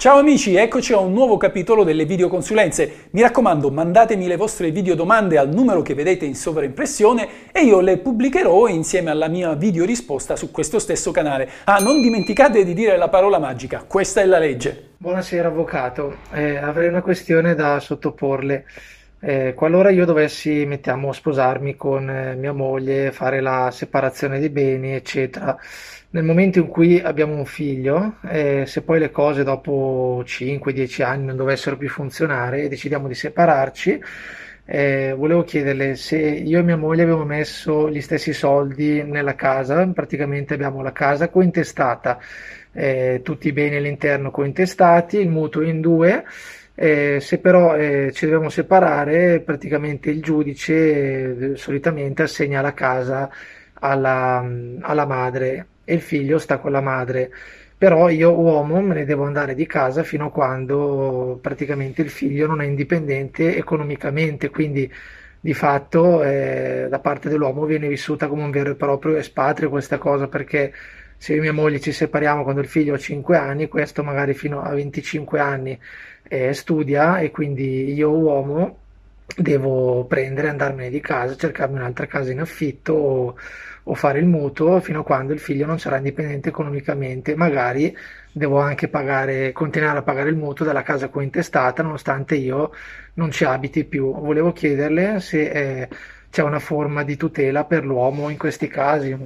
Ciao amici, eccoci a un nuovo capitolo delle videoconsulenze. Mi raccomando, mandatemi le vostre videodomande al numero che vedete in sovraimpressione e io le pubblicherò insieme alla mia video risposta su questo stesso canale. Ah, non dimenticate di dire la parola magica, questa è la legge. Buonasera avvocato, eh, avrei una questione da sottoporle. Eh, qualora io dovessi, mettiamo, sposarmi con eh, mia moglie, fare la separazione dei beni, eccetera, nel momento in cui abbiamo un figlio, eh, se poi le cose dopo 5-10 anni non dovessero più funzionare e decidiamo di separarci, eh, volevo chiederle se io e mia moglie abbiamo messo gli stessi soldi nella casa, praticamente abbiamo la casa cointestata, eh, tutti i beni all'interno cointestati, il mutuo in due. Eh, se però eh, ci dobbiamo separare, praticamente il giudice eh, solitamente assegna la casa alla, alla madre e il figlio sta con la madre. Però io uomo me ne devo andare di casa fino a quando praticamente il figlio non è indipendente economicamente, quindi di fatto eh, da parte dell'uomo viene vissuta come un vero e proprio espatrio questa cosa perché se io e mia moglie ci separiamo quando il figlio ha 5 anni, questo magari fino a 25 anni eh, studia e quindi io uomo devo prendere, andarmene di casa, cercarmi un'altra casa in affitto o, o, fare il mutuo fino a quando il figlio non sarà indipendente economicamente. Magari devo anche pagare, continuare a pagare il mutuo della casa cointestata nonostante io non ci abiti più. Volevo chiederle se eh, c'è una forma di tutela per l'uomo in questi casi.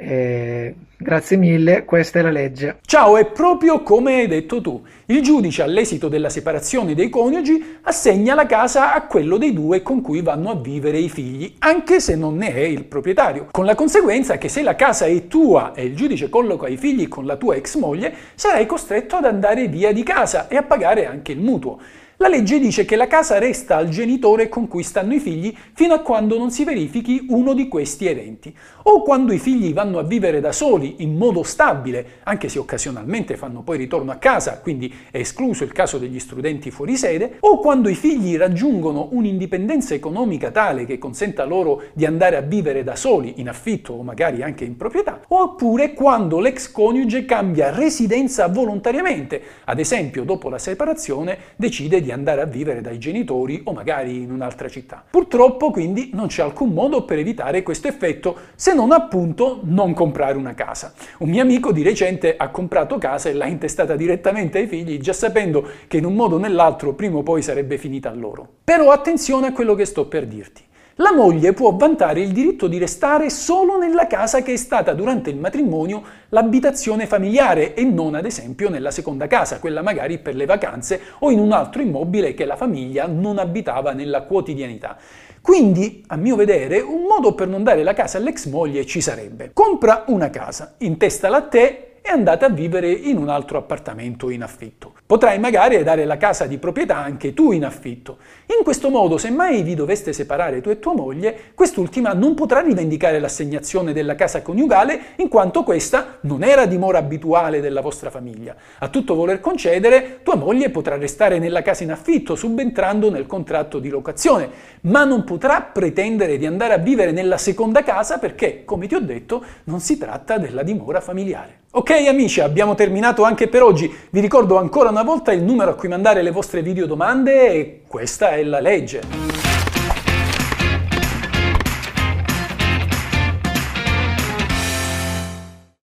Eh, grazie mille, questa è la legge. Ciao, è proprio come hai detto tu. Il giudice, all'esito della separazione dei coniugi, assegna la casa a quello dei due con cui vanno a vivere i figli, anche se non ne è il proprietario. Con la conseguenza che se la casa è tua e il giudice colloca i figli con la tua ex moglie, sarai costretto ad andare via di casa e a pagare anche il mutuo. La legge dice che la casa resta al genitore con cui stanno i figli fino a quando non si verifichi uno di questi eventi, o quando i figli vanno a vivere da soli in modo stabile, anche se occasionalmente fanno poi ritorno a casa, quindi è escluso il caso degli studenti fuori sede, o quando i figli raggiungono un'indipendenza economica tale che consenta loro di andare a vivere da soli in affitto o magari anche in proprietà, oppure quando l'ex coniuge cambia residenza volontariamente, ad esempio dopo la separazione decide di di andare a vivere dai genitori o magari in un'altra città. Purtroppo quindi non c'è alcun modo per evitare questo effetto se non appunto non comprare una casa. Un mio amico di recente ha comprato casa e l'ha intestata direttamente ai figli già sapendo che in un modo o nell'altro prima o poi sarebbe finita a loro. Però attenzione a quello che sto per dirti. La moglie può vantare il diritto di restare solo nella casa che è stata durante il matrimonio l'abitazione familiare e non ad esempio nella seconda casa, quella magari per le vacanze o in un altro immobile che la famiglia non abitava nella quotidianità. Quindi, a mio vedere, un modo per non dare la casa all'ex moglie ci sarebbe. Compra una casa, intestala a te e andate a vivere in un altro appartamento in affitto. Potrai magari dare la casa di proprietà anche tu in affitto. In questo modo, se mai vi doveste separare tu e tua moglie, quest'ultima non potrà rivendicare l'assegnazione della casa coniugale in quanto questa non era dimora abituale della vostra famiglia. A tutto voler concedere, tua moglie potrà restare nella casa in affitto, subentrando nel contratto di locazione, ma non potrà pretendere di andare a vivere nella seconda casa perché, come ti ho detto, non si tratta della dimora familiare. Ok amici, abbiamo terminato anche per oggi. Vi ricordo ancora una volta il numero a cui mandare le vostre video domande e questa è la legge.